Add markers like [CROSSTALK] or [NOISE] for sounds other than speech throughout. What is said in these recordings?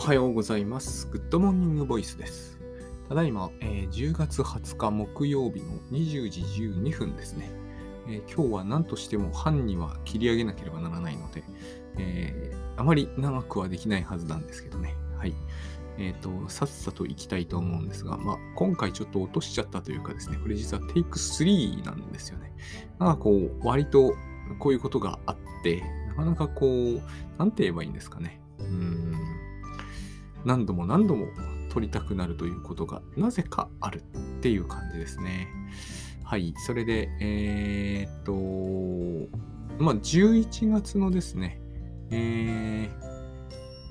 おはようございます。グッドモーニングボイスです。ただいま、えー10月20日木曜日の20時12分ですね。えー今日は何としても半には切り上げなければならないので、えーあまり長くはできないはずなんですけどね。はい。えっ、と、さっさと行きたいと思うんですが、まあ、今回ちょっと落としちゃったというかですね、これ実はテイク3なんですよね。なんかこう、割とこういうことがあって、なかなかこう、なんて言えばいいんですかね。うん。何度も何度も撮りたくなるということがなぜかあるっていう感じですね。はい。それで、えーっと、まあ、11月のですね、えー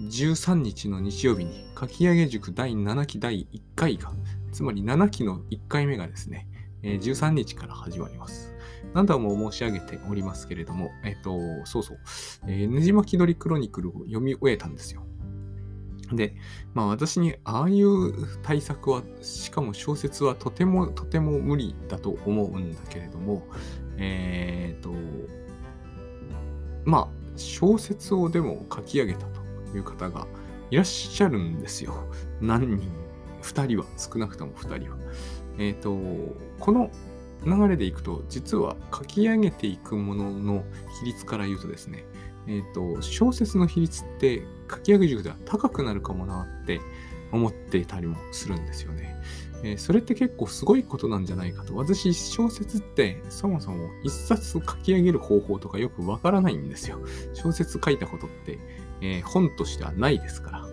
13日の日曜日に、かき上げ塾第7期第1回が、つまり7期の1回目がですね、えー13日から始まります。何度も申し上げておりますけれども、えっと、そうそう、えーねじ巻き鳥クロニクルを読み終えたんですよ。で、まあ私にああいう対策は、しかも小説はとてもとても無理だと思うんだけれども、えっ、と、まあ小説をでも書き上げたという方がいらっしゃるんですよ。何人 ?2 人は、少なくとも2人は。えっ、と、この流れでいくと、実は書き上げていくものの比率から言うとですね、えっ、と、小説の比率って書き上げ塾では高くなるかもなって思っていたりもするんですよね。えーそれって結構すごいことなんじゃないかと。私、小説ってそもそも一冊書き上げる方法とかよくわからないんですよ。小説書いたことって、えー本としてはないですから。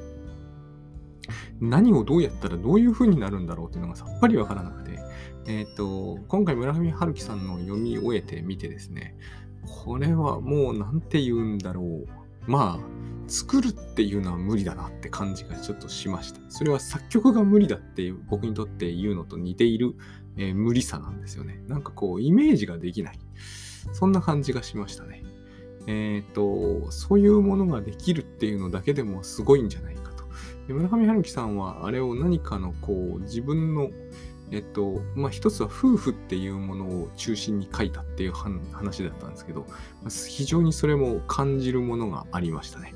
何をどうやったらどういう風になるんだろうっていうのがさっぱりわからなくて、えっ、と、今回村上春樹さんの読み終えてみてですね、これはもうなんて言うんだろう。まあ、作るっていうのは無理だなって感じがちょっとしました。それは作曲が無理だっていう僕にとって言うのと似ている、えー無理さなんですよね。なんかこう、イメージができない。そんな感じがしましたね。えっ、と、そういうものができるっていうのだけでもすごいんじゃないかと。で村上春樹さんはあれを何かのこう、自分のえっと、まあ、一つは夫婦っていうものを中心に書いたっていう話だったんですけど、まあ非常にそれも感じるものがありましたね。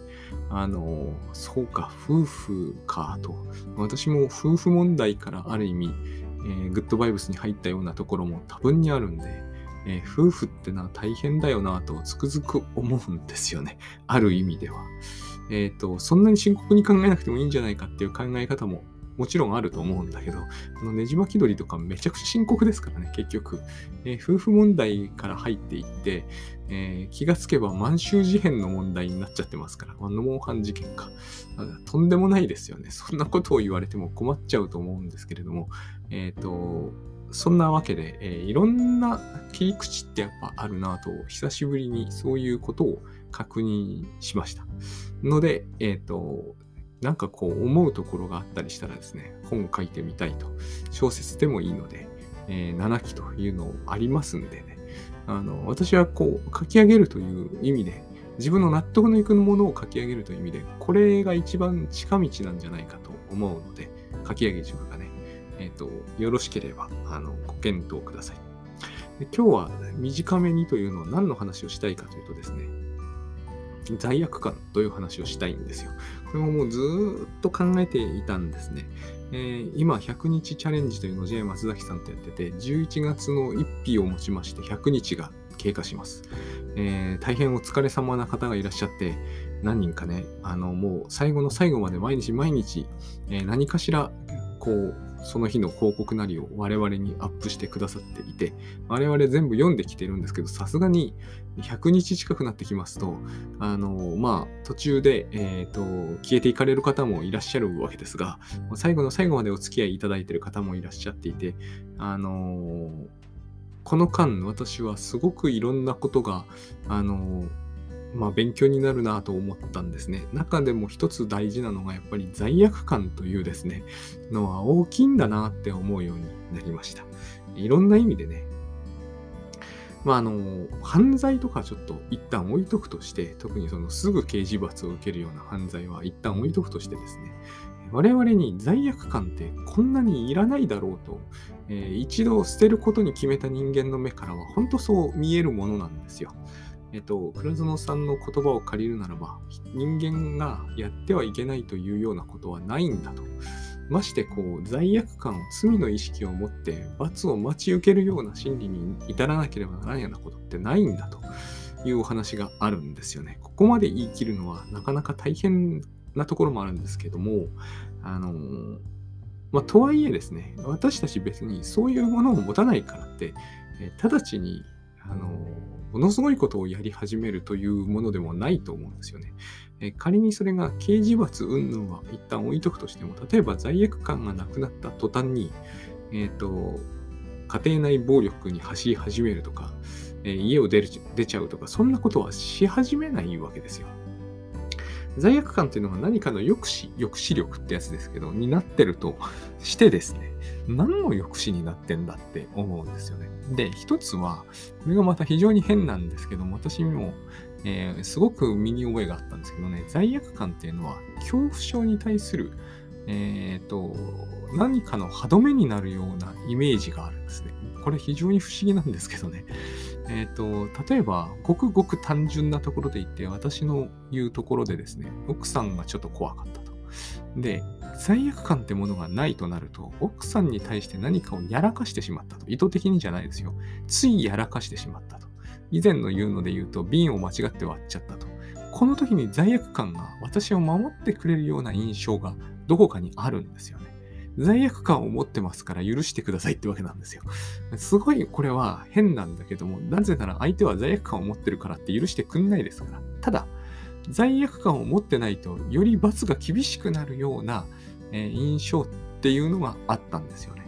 あの、そうか、夫婦かと。私も夫婦問題からある意味、えーグッドバイブスに入ったようなところも多分にあるんで、えー夫婦ってのは大変だよなとつくづく思うんですよね。ある意味では。えっ、と、そんなに深刻に考えなくてもいいんじゃないかっていう考え方ももちろんあると思うんだけど、あのねじ巻き鳥とかめちゃくちゃ深刻ですからね、結局。えー夫婦問題から入っていって、えー気がつけば満州事変の問題になっちゃってますから、まあ、ノモンハン事件か。とんでもないですよね。そんなことを言われても困っちゃうと思うんですけれども、えっ、と、そんなわけで、えーいろんな切り口ってやっぱあるなと、久しぶりにそういうことを確認しました。ので、えっ、と、なんかこう思うところがあったりしたらですね、本書いてみたいと。小説でもいいので、えー7期というのありますんでね。あの、私はこう書き上げるという意味で、自分の納得のいくものを書き上げるという意味で、これが一番近道なんじゃないかと思うので、書き上げ塾がね、えっ、と、よろしければ、あの、ご検討ください。で今日は短めにというのは何の話をしたいかというとですね、罪悪感という話をしたいんですよ。これももうずっと考えていたんですね。えー今、100日チャレンジというのを J 松崎さんとやってて、11月の1日をもちまして100日が経過します。えー大変お疲れ様な方がいらっしゃって、何人かね、あの、もう最後の最後まで毎日毎日、えー何かしら、こう、その日の報告なりを我々にアップしてくださっていて、我々全部読んできてるんですけど、さすがに100日近くなってきますと、あの、まあ、途中で、えっ、と、消えていかれる方もいらっしゃるわけですが、最後の最後までお付き合いいただいてる方もいらっしゃっていて、あのこの間、私はすごくいろんなことが、あのまあ、勉強になるなと思ったんですね。中でも一つ大事なのが、やっぱり罪悪感というですね、のは大きいんだなって思うようになりました。いろんな意味でね、まあ、あの、犯罪とかちょっと一旦置いとくとして、特にそのすぐ刑事罰を受けるような犯罪は一旦置いとくとしてですね、我々に罪悪感ってこんなにいらないだろうと、えー一度捨てることに決めた人間の目からは本当そう見えるものなんですよ。えっと、倉園さんの言葉を借りるならば、人間がやってはいけないというようなことはないんだと。ましてこう罪悪感、罪の意識を持って罰を待ち受けるような心理に至らなければならないようなことってないんだというお話があるんですよね。ここまで言い切るのはなかなか大変なところもあるんですけども、あのまあ、とはいえですね、私たち別にそういうものを持たないからって、え直ちに、あのものすごいことをやり始めるというものでもないと思うんですよね。え仮にそれが刑事罰云々は一旦置いとくとしても、例えば罪悪感がなくなった途端に、えっ、ー、と、家庭内暴力に走り始めるとか、えー、家を出る出ちゃうとか、そんなことはし始めないわけですよ。罪悪感っていうのが何かの抑止、抑止力ってやつですけど、になってると [LAUGHS] してですね、何の抑止になってんだって思うんですよね。で、一つは、これがまた非常に変なんですけども、私も、えー、すごく身に覚えがあったんですけどね、罪悪感っていうのは恐怖症に対する、えーと、何かの歯止めになるようなイメージがあるんですね。これ非常に不思議なんですけどね。えっ、ー、と、例えば、ごくごく単純なところで言って、私の言うところでですね、奥さんがちょっと怖かったと。で、罪悪感ってものがないとなると、奥さんに対して何かをやらかしてしまったと。意図的にじゃないですよ。ついやらかしてしまったと。以前の言うので言うと、瓶を間違って割っちゃったと。この時に罪悪感が私を守ってくれるような印象がどこかにあるんですよね。罪悪感を持ってますから許してくださいってわけなんですよ。すごいこれは変なんだけども、なぜなら相手は罪悪感を持ってるからって許してくんないですから。ただ、罪悪感を持ってないと、より罰が厳しくなるような、えー、印象っていうのがあったんですよね。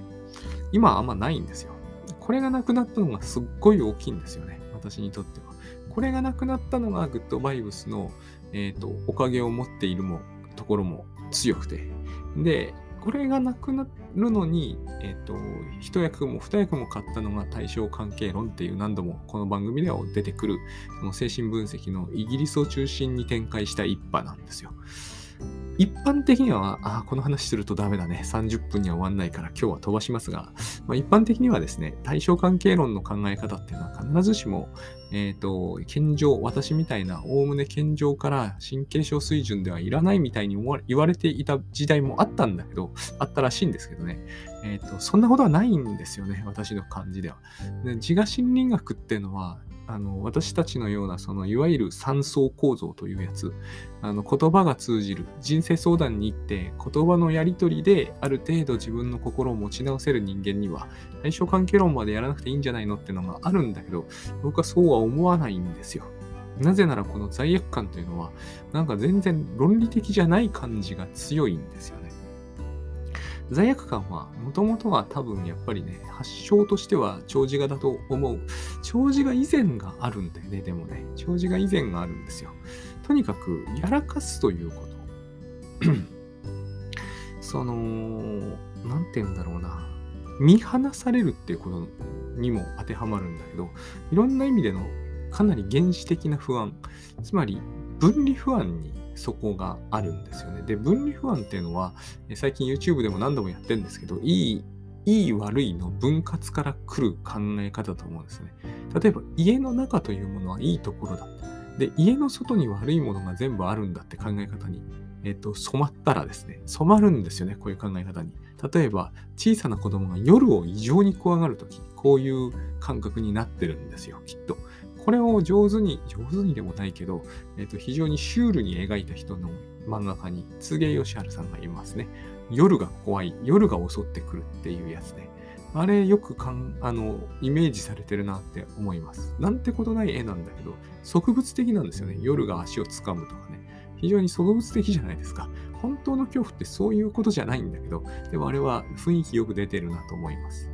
今はあんまないんですよ。これがなくなったのがすっごい大きいんですよね。私にとっては。これがなくなったのがグッドバイブスの、えーと、おかげを持っているもところも強くて。で、これがなくなるのに、えっ、ー、と、一役も二役も買ったのが対象関係論っていう何度もこの番組では出てくる、その精神分析のイギリスを中心に展開した一派なんですよ。一般的には、あこの話するとダメだね。30分には終わんないから今日は飛ばしますが、まあ、一般的にはですね、対象関係論の考え方っていうのは必ずしも、えっ、ー、と、健常、私みたいな、おおむね健常から神経症水準ではいらないみたいに言われていた時代もあったんだけど、あったらしいんですけどね。えっ、ー、と、そんなことはないんですよね、私の感じでは。で自我心理学っていうのは、あの私たちのようなそのいわゆる三層構造というやつあの言葉が通じる人生相談に行って言葉のやり取りである程度自分の心を持ち直せる人間には対象関係論までやらなくていいんじゃないのってのがあるんだけど僕はそうは思わないんですよ。なぜならこの罪悪感というのはなんか全然論理的じゃない感じが強いんですよ。罪悪感は、もともとは多分やっぱりね、発症としては長寿画だと思う。長寿画以前があるんだよね、でもね。長寿画以前があるんですよ。とにかく、やらかすということ。[CLEARS THROAT] その、なんて言うんだろうな。見放されるっていうことにも当てはまるんだけど、いろんな意味でのかなり原始的な不安、つまり分離不安にそこがあるんですよね。で、分離不安っていうのは、最近 YouTube でも何度もやってるんですけど、いい、いい悪いの分割から来る考え方だと思うんですね。例えば、家の中というものはいいところだ。で、家の外に悪いものが全部あるんだって考え方に、えっ、と、染まったらですね、染まるんですよね、こういう考え方に。例えば、小さな子供が夜を異常に怖がるとき、こういう感覚になってるんですよ、きっと。これを上手に、上手にでもないけど、えっ、と、非常にシュールに描いた人の漫画家に、柘植義治さんがいますね。夜が怖い、夜が襲ってくるっていうやつね。あれよくかんあのイメージされてるなって思います。なんてことない絵なんだけど、植物的なんですよね。夜が足をつかむとかね。非常に植物的じゃないですか。本当の恐怖ってそういうことじゃないんだけど、でもあれは雰囲気よく出てるなと思います。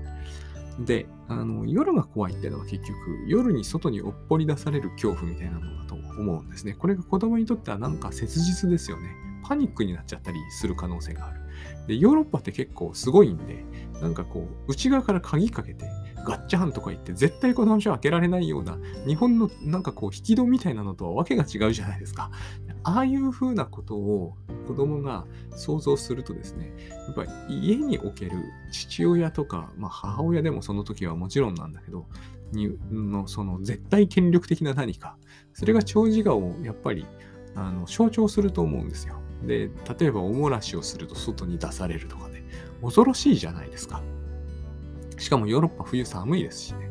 で、あの、夜が怖いっていうのは結局、夜に外におっぽり出される恐怖みたいなのだと思うんですね。これが子供にとってはなんか切実ですよね。パニックになっちゃったりする可能性がある。で、ヨーロッパって結構すごいんで、なんかこう、内側から鍵かけて、ガッチャハンとか言って絶対この話は開けられないような日本のなんかこう引き戸みたいなのとはわけが違うじゃないですか。ああいう風なことを子供が想像するとですね、やっぱり家における父親とか、まあ、母親でもその時はもちろんなんだけど、にのその絶対権力的な何か、それが長寿顔をやっぱりあの象徴すると思うんですよ。で、例えばおもらしをすると外に出されるとかね、恐ろしいじゃないですか。しかもヨーロッパ冬寒いですしね。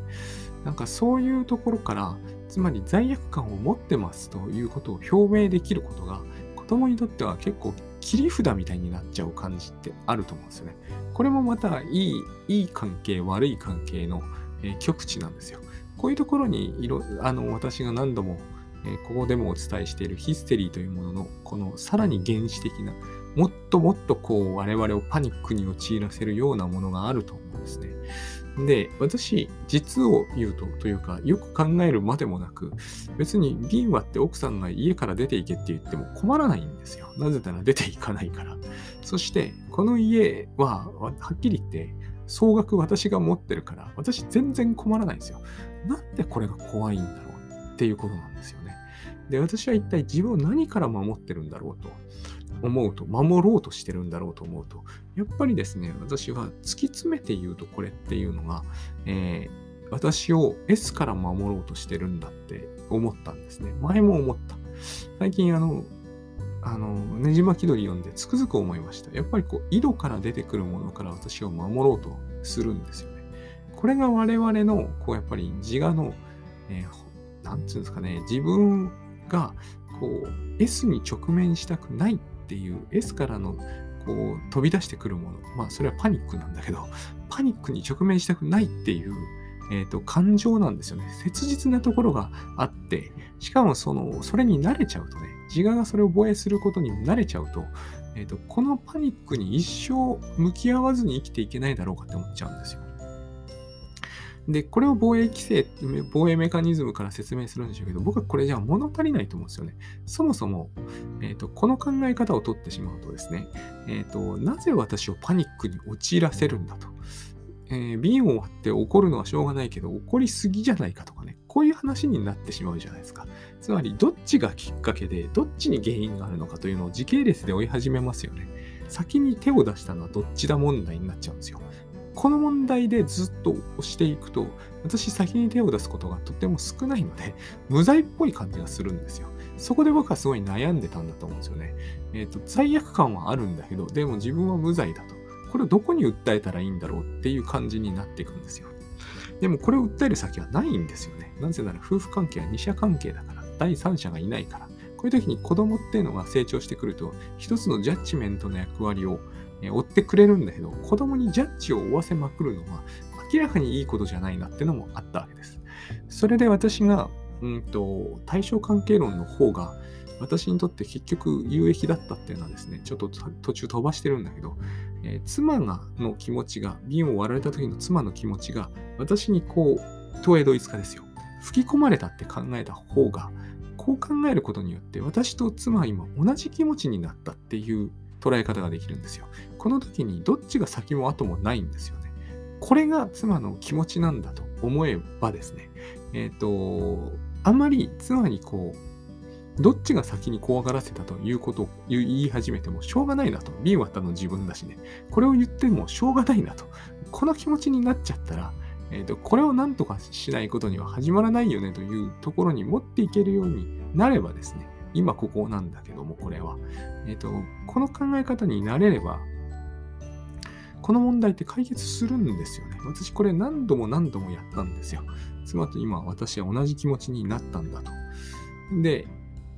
なんかそういうところから、つまり罪悪感を持ってますということを表明できることが、子供にとっては結構切り札みたいになっちゃう感じってあると思うんですよね。これもまたいい、いい関係、悪い関係の、えー、極地なんですよ。こういうところにいろ、あの、私が何度も、えー、ここでもお伝えしているヒステリーというものの、このさらに原始的な、もっともっとこう我々をパニックに陥らせるようなものがあると思うんですね。で、私、実を言うと、というか、よく考えるまでもなく、別に銀はって奥さんが家から出ていけって言っても困らないんですよ。なぜなら出ていかないから。そして、この家は、はっきり言って、総額私が持ってるから、私全然困らないんですよ。なんでこれが怖いんだろうっていうことなんですよね。で、私は一体自分を何から守ってるんだろうと。思うと、守ろうとしてるんだろうと思うと、やっぱりですね、私は突き詰めて言うとこれっていうのが、えー、私を S から守ろうとしてるんだって思ったんですね。前も思った。最近あの、あの、ねじ巻き鳥読んでつくづく思いました。やっぱりこう、井戸から出てくるものから私を守ろうとするんですよね。これが我々の、こう、やっぱり自我の、えー、なんつうんですかね、自分が、こう、S に直面したくないっていう S からのこう飛び出してくるもの。まあそれはパニックなんだけど、[LAUGHS] パニックに直面したくないっていう、えーと、感情なんですよね。切実なところがあって、しかもその、それに慣れちゃうとね、自我がそれを防衛することに慣れちゃうと、えーと、このパニックに一生向き合わずに生きていけないだろうかって思っちゃうんですよ。で、これを防衛規制、防衛メカニズムから説明するんでしょうけど、僕はこれじゃ物足りないと思うんですよね。そもそも、えーと、この考え方をとってしまうとですね、えーと、なぜ私をパニックに陥らせるんだと。えー、瓶を割って怒るのはしょうがないけど、怒りすぎじゃないかとかね、こういう話になってしまうじゃないですか。つまり、どっちがきっかけで、どっちに原因があるのかというのを時系列で追い始めますよね。先に手を出したのはどっちだ問題になっちゃうんですよ。この問題でずっと押していくと、私先に手を出すことがとても少ないので、[LAUGHS] 無罪っぽい感じがするんですよ。そこで僕はすごい悩んでたんだと思うんですよね。えっ、ー、と、罪悪感はあるんだけど、でも自分は無罪だと。これをどこに訴えたらいいんだろうっていう感じになっていくんですよ。でもこれを訴える先はないんですよね。なぜなら夫婦関係は二者関係だから、第三者がいないから。こういう時に子供っていうのが成長してくると、一つのジャッジメントの役割を追ってくれるんだけど、子供にジャッジを負わせまくるのは明らかにいいことじゃないなってのもあったわけです。それで私が、うんと、対象関係論の方が私にとって結局有益だったっていうのはですね、ちょっと途中飛ばしてるんだけど、えー、妻がの気持ちが、瓶を割られた時の妻の気持ちが、私にこう、東映ドイツ化ですよ。吹き込まれたって考えた方が、こう考えることによって、私と妻は今同じ気持ちになったっていう捉え方ができるんですよ。この時にどっちが先も後もないんですよね。これが妻の気持ちなんだと思えばですね、えっ、ー、と、あんまり妻にこう、どっちが先に怖がらせたということを言い始めてもしょうがないなと。瓶割ったの自分だしね。これを言ってもしょうがないなと。この気持ちになっちゃったら、えーと、これを何とかしないことには始まらないよねというところに持っていけるようになればですね、今ここなんだけども、これは。えっ、ー、と、この考え方になれれば、この問題って解決するんですよね。私これ何度も何度もやったんですよ。妻と今私は同じ気持ちになったんだと。で、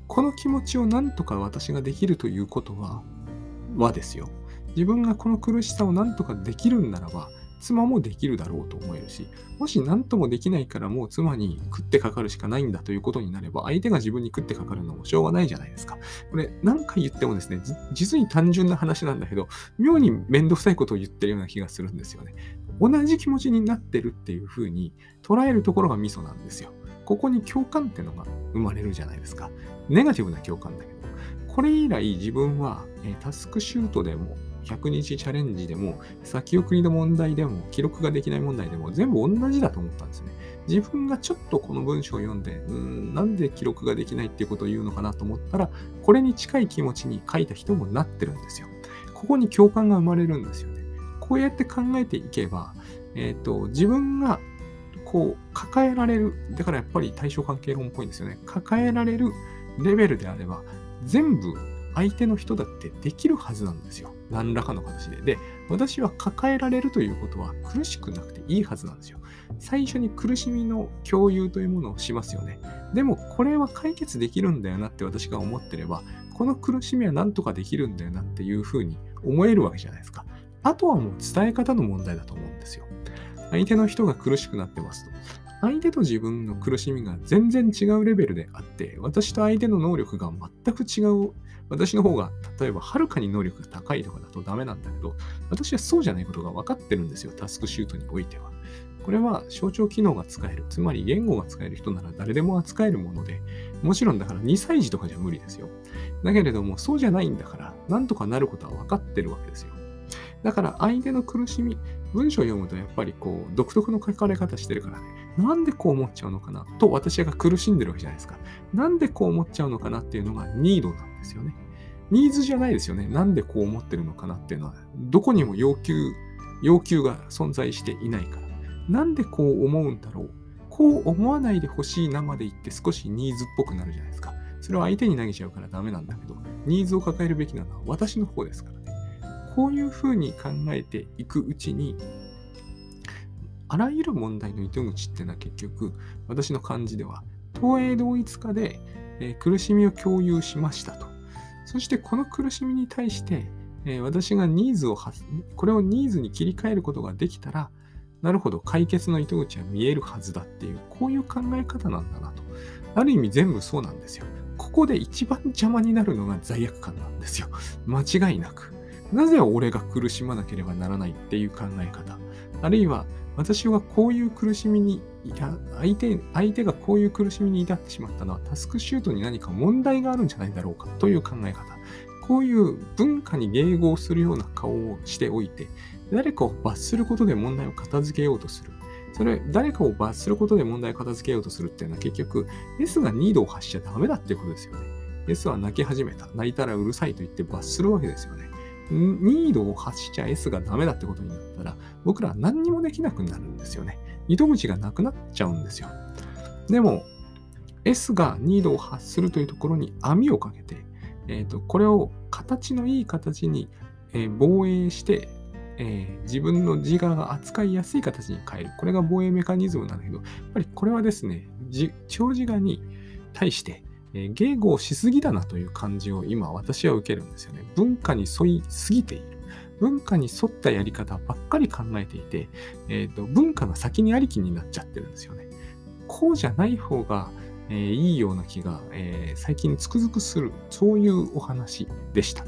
この気持ちを何とか私ができるということは、はですよ。自分がこの苦しさを何とかできるんならば、妻もできるだろうと思えるし、もし何ともできないからもう妻に食ってかかるしかないんだということになれば、相手が自分に食ってかかるのもしょうがないじゃないですか。これ、何回言ってもですね、実に単純な話なんだけど、妙にめんどくさいことを言ってるような気がするんですよね。同じ気持ちになってるっていう風に捉えるところがミソなんですよ。ここに共感ってのが生まれるじゃないですか。ネガティブな共感だけど。これ以来自分は、えタスクシュートでも100日チャレンジでも、先送りの問題でも、記録ができない問題でも、全部同じだと思ったんですね。自分がちょっとこの文章を読んで、うん、なんで記録ができないっていうことを言うのかなと思ったら、これに近い気持ちに書いた人もなってるんですよ。ここに共感が生まれるんですよね。こうやって考えていけば、えっ、ー、と、自分がこう抱えられる、だからやっぱり対象関係論っぽいんですよね。抱えられるレベルであれば、全部相手の人だってできるはずなんですよ。何らかの形で。で、私は抱えられるということは苦しくなくていいはずなんですよ。最初に苦しみの共有というものをしますよね。でもこれは解決できるんだよなって私が思ってれば、この苦しみは何とかできるんだよなっていうふうに思えるわけじゃないですか。あとはもう伝え方の問題だと思うんですよ。相手の人が苦しくなってますと。相手と自分の苦しみが全然違うレベルであって、私と相手の能力が全く違う私の方が、例えば、はるかに能力が高いとかだとダメなんだけど、私はそうじゃないことが分かってるんですよ、タスクシュートにおいては。これは象徴機能が使える。つまり言語が使える人なら誰でも扱えるもので、もちろんだから2歳児とかじゃ無理ですよ。だけれども、そうじゃないんだから、なんとかなることは分かってるわけですよ。だから相手の苦しみ、文章を読むとやっぱりこう、独特の書かれ方してるからね、なんでこう思っちゃうのかなと私が苦しんでるわけじゃないですか。なんでこう思っちゃうのかなっていうのがニードなんですよね。ニーズじゃないですよね。なんでこう思ってるのかなっていうのは、どこにも要求、要求が存在していないから。なんでこう思うんだろう。こう思わないでほしいなまで言って少しニーズっぽくなるじゃないですか。それは相手に投げちゃうからダメなんだけど、ニーズを抱えるべきなのは私の方ですからね。こういうふうに考えていくうちに、あらゆる問題の糸口っていうのは結局、私の感じでは、東映同一化で、えー、苦しみを共有しましたと。そしてこの苦しみに対して、えー、私がニーズをこれをニーズに切り替えることができたら、なるほど、解決の糸口は見えるはずだっていう、こういう考え方なんだなと。ある意味全部そうなんですよ。ここで一番邪魔になるのが罪悪感なんですよ。間違いなく。なぜ俺が苦しまなければならないっていう考え方。あるいは、私はこういう苦しみに、いや相手、相手がこういう苦しみに至ってしまったのはタスクシュートに何か問題があるんじゃないだろうかという考え方。こういう文化に迎合するような顔をしておいて、誰かを罰することで問題を片付けようとする。それ、誰かを罰することで問題を片付けようとするっていうのは結局、S がニードを発しちゃダメだっていうことですよね。S は泣き始めた。泣いたらうるさいと言って罰するわけですよね。ニードを発しちゃ S がダメだってことになったら、僕らは何にもできなくなるんですよね。糸口がなくなっちゃうんですよ。でも、S がニードを発するというところに網をかけて、えーと、これを形のいい形に、えー、防衛して、えー、自分の自我が扱いやすい形に変える。これが防衛メカニズムなんだけど、やっぱりこれはですね、長自我に対して、えー、迎合しすぎだなという感じを今私は受けるんですよね。文化に沿いすぎている。文化に沿ったやり方ばっかり考えていて、えーと、文化が先にありきになっちゃってるんですよね。こうじゃない方が、えー、いいような気が、えー、最近つくづくする、そういうお話でした。